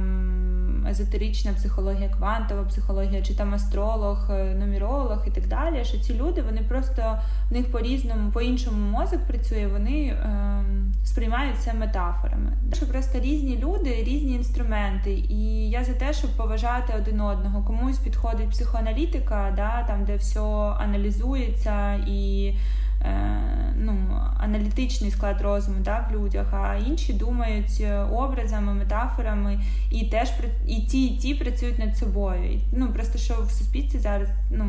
езотерична психологія, квантова психологія, чи там астролог, е, нумеролог і так далі. Що ці люди вони просто в них по-різному, по-іншому мозок працює, вони е, сприймають це метафорами. Що просто різні люди, різні інструменти. І я за те, щоб поважати один одного. Комусь підходить психоаналітика, да, там де все аналізується і. Е, ну, аналітичний склад розуму да, в людях, а інші думають е, образами, метафорами, і теж і ті, і ті працюють над собою. Ну, Просто що в суспільстві зараз ну,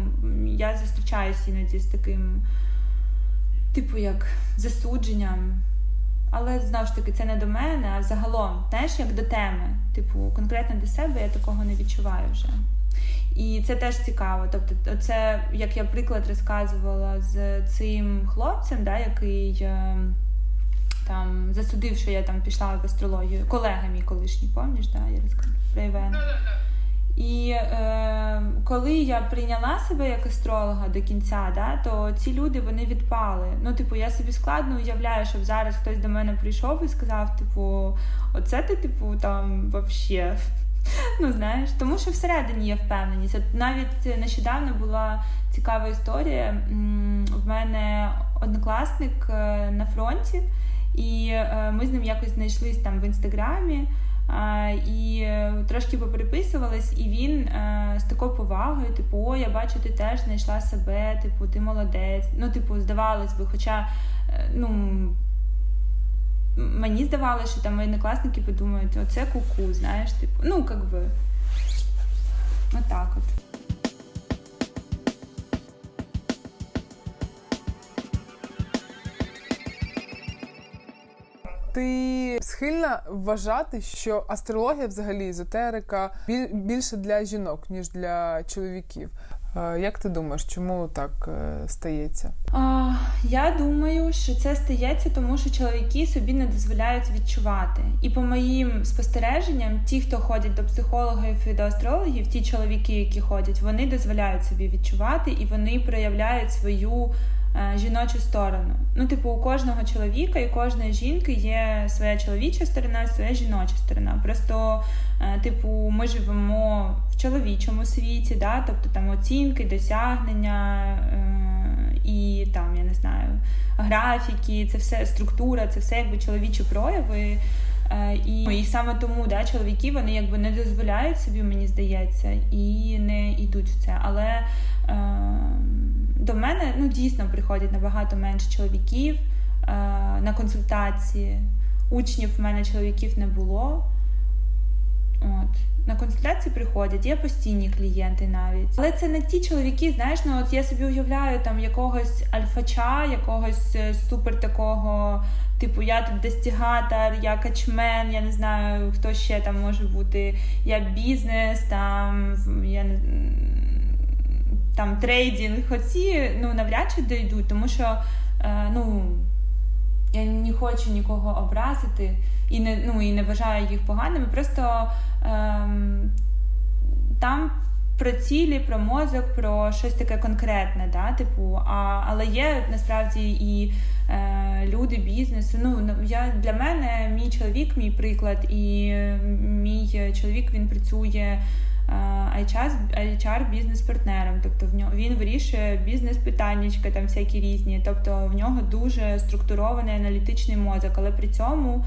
я зустрічаюся іноді з таким, типу, як засудженням. Але знову ж таки, це не до мене, а загалом, знаєш, як до теми. Типу, конкретно до себе я такого не відчуваю вже. І це теж цікаво. Тобто, це як я приклад розказувала з цим хлопцем, да, який е, там засудив, що я там пішла в астрологію. Колега мій колишній, пам'ятаєш, да, я розказала про івент. І е, коли я прийняла себе як астролога до кінця, да, то ці люди вони відпали. Ну, типу, я собі складно уявляю, щоб зараз хтось до мене прийшов і сказав, типу, оце ти, типу, там вообще Ну, знаєш, тому що всередині є впевненість. Навіть нещодавно була цікава історія. В мене однокласник е, на фронті, і е, ми з ним якось знайшлись там в інстаграмі. І е, трошки попереписувались, і він з такою повагою, типу, о, я бачу, ти теж знайшла себе, типу, ти молодець. Ну, типу, здавалось би, хоча ну, мені здавалося, що там мої однокласники подумають, оце куку, знаєш, типу, ну, як би, отак от. Ти схильна вважати, що астрологія, взагалі, езотерика більше для жінок, ніж для чоловіків. Як ти думаєш, чому так е, стається? А, Я думаю, що це стається, тому що чоловіки собі не дозволяють відчувати. І по моїм спостереженням, ті, хто ходять до психологів і до астрологів, ті чоловіки, які ходять, вони дозволяють собі відчувати і вони проявляють свою жіночу сторону. Ну, типу, у кожного чоловіка і кожної жінки є своя чоловіча сторона, своя жіноча сторона. Просто, е, типу, ми живемо в чоловічому світі, да? тобто там оцінки, досягнення е, і там, я не знаю, графіки, це все структура, це все якби чоловічі прояви. І і саме тому да, чоловіки вони якби не дозволяють собі, мені здається, і не йдуть в це. Але е, до мене ну, дійсно приходять набагато менше чоловіків е, на консультації. Учнів в мене чоловіків не було. От. На консультації приходять, є постійні клієнти навіть. Але це не ті чоловіки, знаєш, ну от я собі уявляю там якогось альфача, якогось е, супер такого, типу, я тут достігатор, я качмен, я не знаю, хто ще там може бути, я бізнес, там я не там трейдинг, оці ну навряд чи дійдуть, тому що е, ну я не хочу нікого образити і не ну, і не вважаю їх поганими. Просто там про цілі, про мозок, про щось таке конкретне. да, типу, а, Але є насправді і е, люди бізнесу. Ну, я Для мене мій чоловік, мій приклад, і мій чоловік він працює. HR бізнес-партнером, тобто в нього він вирішує бізнес-питаннячка, там всякі різні. Тобто в нього дуже структурований аналітичний мозок, але при цьому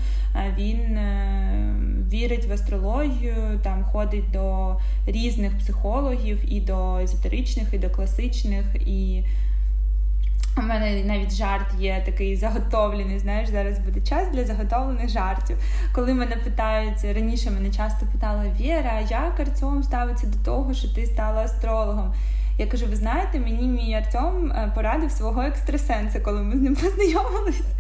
він е, вірить в астрологію, там ходить до різних психологів, і до езотеричних, і до класичних. і у мене навіть жарт є такий заготовлений. Знаєш, зараз буде час для заготовлених жартів. Коли мене питають, раніше мене часто питали Віра, як Артем ставиться до того, що ти стала астрологом? Я кажу: ви знаєте, мені мій Артем е, порадив свого екстрасенса, коли ми з ним познайомились.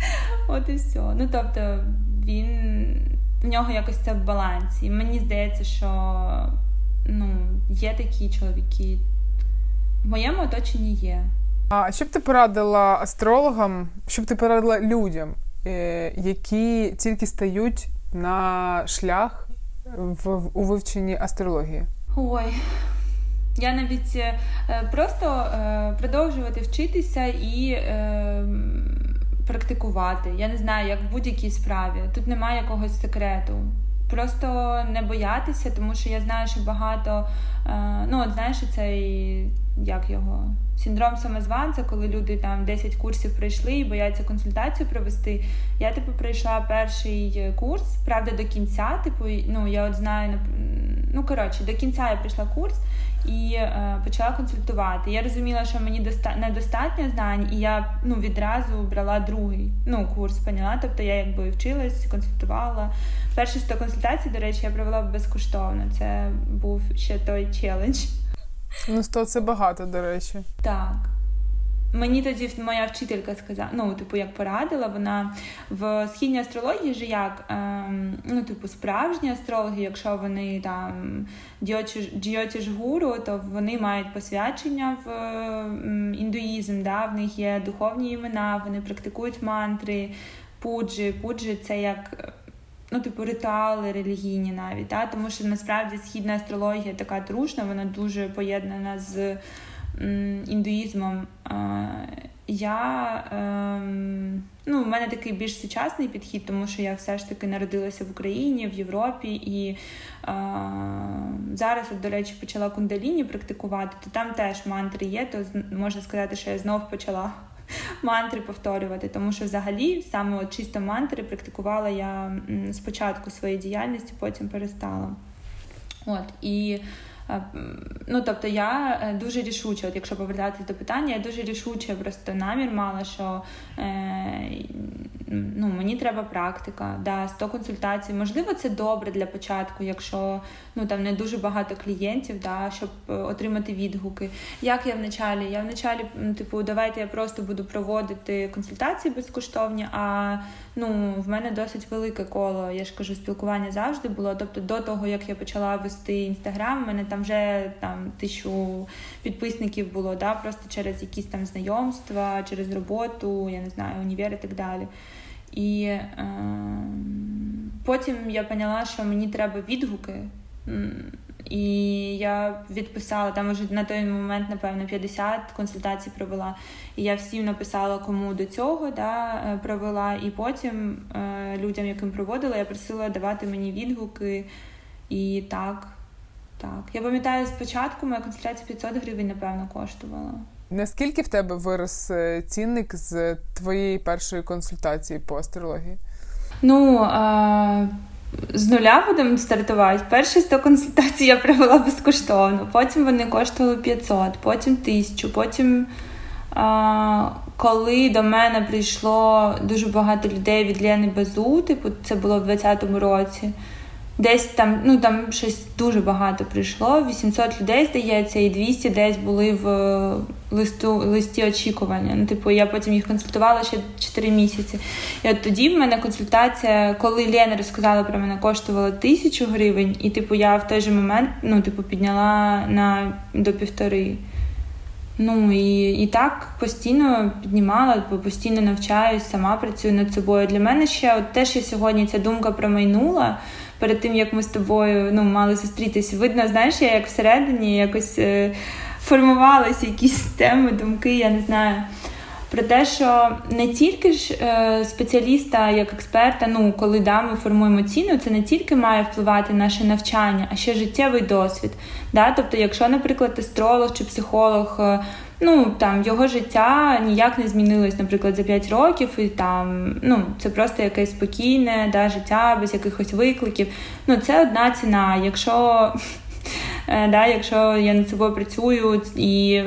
От і все. Ну тобто він в нього якось це в балансі. І мені здається, що ну, є такі чоловіки. В моєму оточенні є. А що б ти порадила астрологам, що б ти порадила людям, е, які тільки стають на шлях в, у вивченні астрології? Ой. Я навіть е, просто е, продовжувати вчитися і практикувати. Я не знаю, як в будь-якій справі. Тут немає якогось секрету. Просто не боятися, тому що я знаю, що багато. Ну, от знаєш, цей як його синдром самозванця, коли люди там 10 курсів пройшли і бояться консультацію провести. Я типу пройшла перший курс, правда, до кінця. Типу, ну я от знаю, ну коротше, до кінця я прийшла курс і е, почала консультувати. Я розуміла, що мені доста недостатньо знань, і я ну відразу брала другий ну курс, поняла. Тобто я якби вчилась, консультувала. Перші 100 консультацій, до речі, я провела безкоштовно. Це був ще той челендж. Ну, 100 це багато, до речі. Так. Мені тоді моя вчителька сказала, ну, типу, як порадила, вона в східній астрології же як, ем, ну, типу, справжні астрологи, якщо вони там діотіж гуру, то вони мають посвячення в ем, індуїзм, да, в них є духовні імена, вони практикують мантри, пуджі. Пуджі це як ну, типу, ритуали релігійні навіть. Та? Тому що насправді східна астрологія така трушна, вона дуже поєднана з індуїзмом. Я, ем, ну, в мене такий більш сучасний підхід, тому що я все ж таки народилася в Україні, в Європі, і зараз, от, до речі, почала кундаліні практикувати, то там теж мантри є, то можна сказати, що я знов почала мантри повторювати, тому що взагалі саме от чисто мантри практикувала я спочатку своєї діяльності, потім перестала. От, і Ну, тобто я е, дуже рішуча, от якщо повертатися до питання, я дуже рішуче просто намір мала, що е, ну, мені треба практика, да, 100 консультацій. Можливо, це добре для початку, якщо ну, там не дуже багато клієнтів, да, щоб е, отримати відгуки. Як я в началі? Я в началі, типу, давайте я просто буду проводити консультації безкоштовні, а ну, в мене досить велике коло, я ж кажу, спілкування завжди було. Тобто, до того, як я почала вести інстаграм, в мене там вже там тисячу підписників було, да, просто через якісь там знайомства, через роботу, я не знаю, універ і так далі. І е, потім я поняла, що мені треба відгуки. І я відписала там вже на той момент, напевно, 50 консультацій провела. І я всім написала, кому до цього да, е, провела. І потім е, людям, яким проводила, я просила давати мені відгуки. І так, так. Я пам'ятаю, спочатку моя консультація 500 гривень, напевно, коштувала. Наскільки в тебе вирос е, цінник з твоєї першої консультації по астрології? Ну з нуля будемо стартувати. Перші 100 консультацій я провела безкоштовно, потім вони коштували 500, потім 1000, потім. Коли до мене прийшло дуже багато людей від Лени Базу, типу це було в 2020 році. Десь там, ну там щось дуже багато прийшло. 800 людей здається, і 200 десь були в е, листу листі очікування. Ну, типу, я потім їх консультувала ще 4 місяці. І от тоді в мене консультація, коли Лена розказала про мене, коштувала тисячу гривень, і типу я в той же момент ну, типу, підняла на до півтори. Ну і і так постійно піднімала, бо постійно навчаюсь, сама працюю над собою. Для мене ще от теж я сьогодні ця думка промайнула перед тим, як ми з тобою ну, мали зустрітись. Видно, знаєш, я як всередині якось е, формувалися якісь теми, думки, я не знаю про те, що не тільки ж е, спеціаліста як експерта, ну коли да, ми формуємо ціну, це не тільки має впливати на наше навчання, а ще життєвий досвід. Да? Тобто, якщо, наприклад, астролог чи психолог. Ну там його життя ніяк не змінилось, наприклад, за 5 років, і там ну це просто якесь спокійне да, життя без якихось викликів. Ну це одна ціна. Якщо Е, да, Якщо я над собою працюю і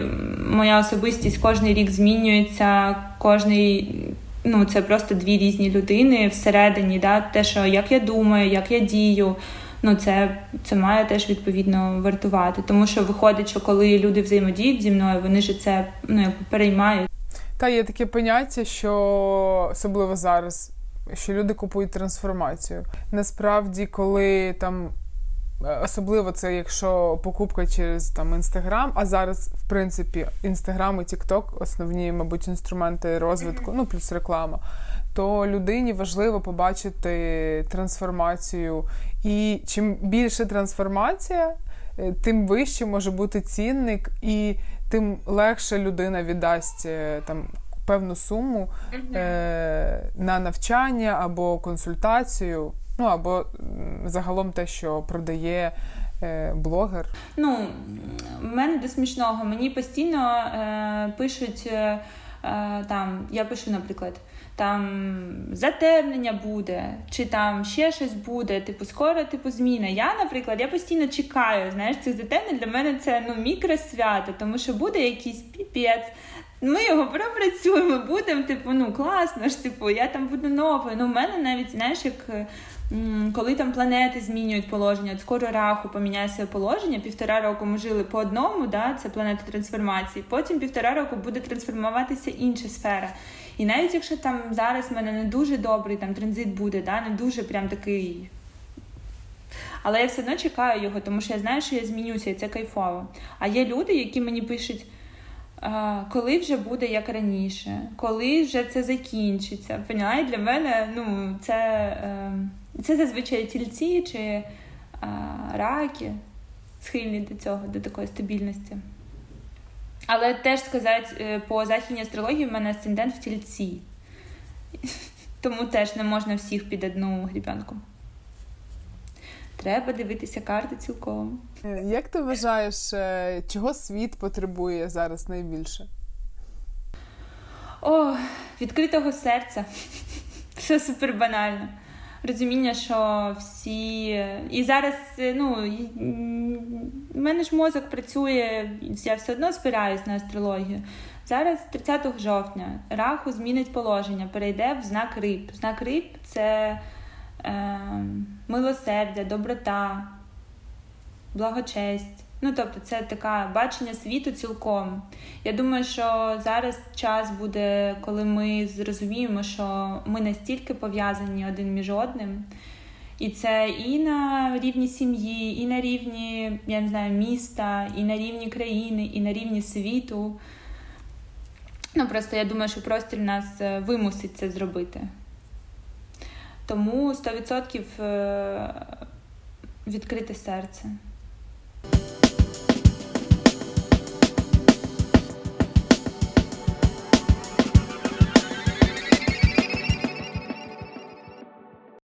моя особистість кожен рік змінюється, кожний. Ну, це просто дві різні людини всередині, да, те, що як я думаю, як я дію, ну це це має теж відповідно вартувати. Тому що виходить, що коли люди взаємодіють зі мною, вони ж це ну, якби переймають. Та є таке поняття, що особливо зараз, що люди купують трансформацію. Насправді, коли там Е, особливо це якщо покупка через там інстаграм, а зараз, в принципі, інстаграм і Тікток основні, мабуть, інструменти розвитку, ну плюс реклама. То людині важливо побачити трансформацію. І чим більше трансформація, е, тим вище може бути цінник, і тим легше людина віддасть е, там певну суму е- на навчання або консультацію. Ну або загалом те, що продає е, блогер. Ну в мене до смішного. Мені постійно е, пишуть е, е, там, я пишу, наприклад. Там затемнення буде, чи там ще щось буде, типу, скоро типу зміна. Я, наприклад, я постійно чекаю. Знаєш, цих затемнень для мене це ну мікросвято, тому що буде якийсь піпець. Ми його пропрацюємо, будемо, типу, ну класно ж, типу, я там буду новою. Ну, в мене навіть, знаєш, як коли там планети змінюють положення, от скоро раху поміняє своє положення, півтора року ми жили по одному, да, це планета трансформації, потім півтора року буде трансформуватися інша сфера. І навіть якщо там зараз в мене не дуже добрий там транзит буде, да, не дуже прям такий. Але я все одно чекаю його, тому що я знаю, що я змінюся, і це кайфово. А є люди, які мені пишуть. Коли вже буде як раніше, коли вже це закінчиться. Поняла? І для мене ну, це ем, це зазвичай тільці чи раки схильні до цього, до такої стабільності. Але теж сказати, е, по західній астрології в мене асцендент в тільці. Тому теж не можна всіх під одну грібенку. Треба дивитися карти цілком. Е, як ти вважаєш, е, чого світ потребує зараз найбільше? О, відкритого серця. Все супер банально розуміння, що всі. І зараз, ну, в мене ж мозок працює, я все одно спираюсь на астрологію. Зараз, 30 жовтня, раху змінить положення, перейде в знак риб. Знак риб це е, милосердя, доброта, благочесть. Ну, тобто, це таке бачення світу цілком. Я думаю, що зараз час буде, коли ми зрозуміємо, що ми настільки пов'язані один між одним. І це і на рівні сім'ї, і на рівні, я не знаю, міста, і на рівні країни, і на рівні світу. Ну, просто я думаю, що простір нас е, вимусить це зробити. Тому 100% е, відкрите серце.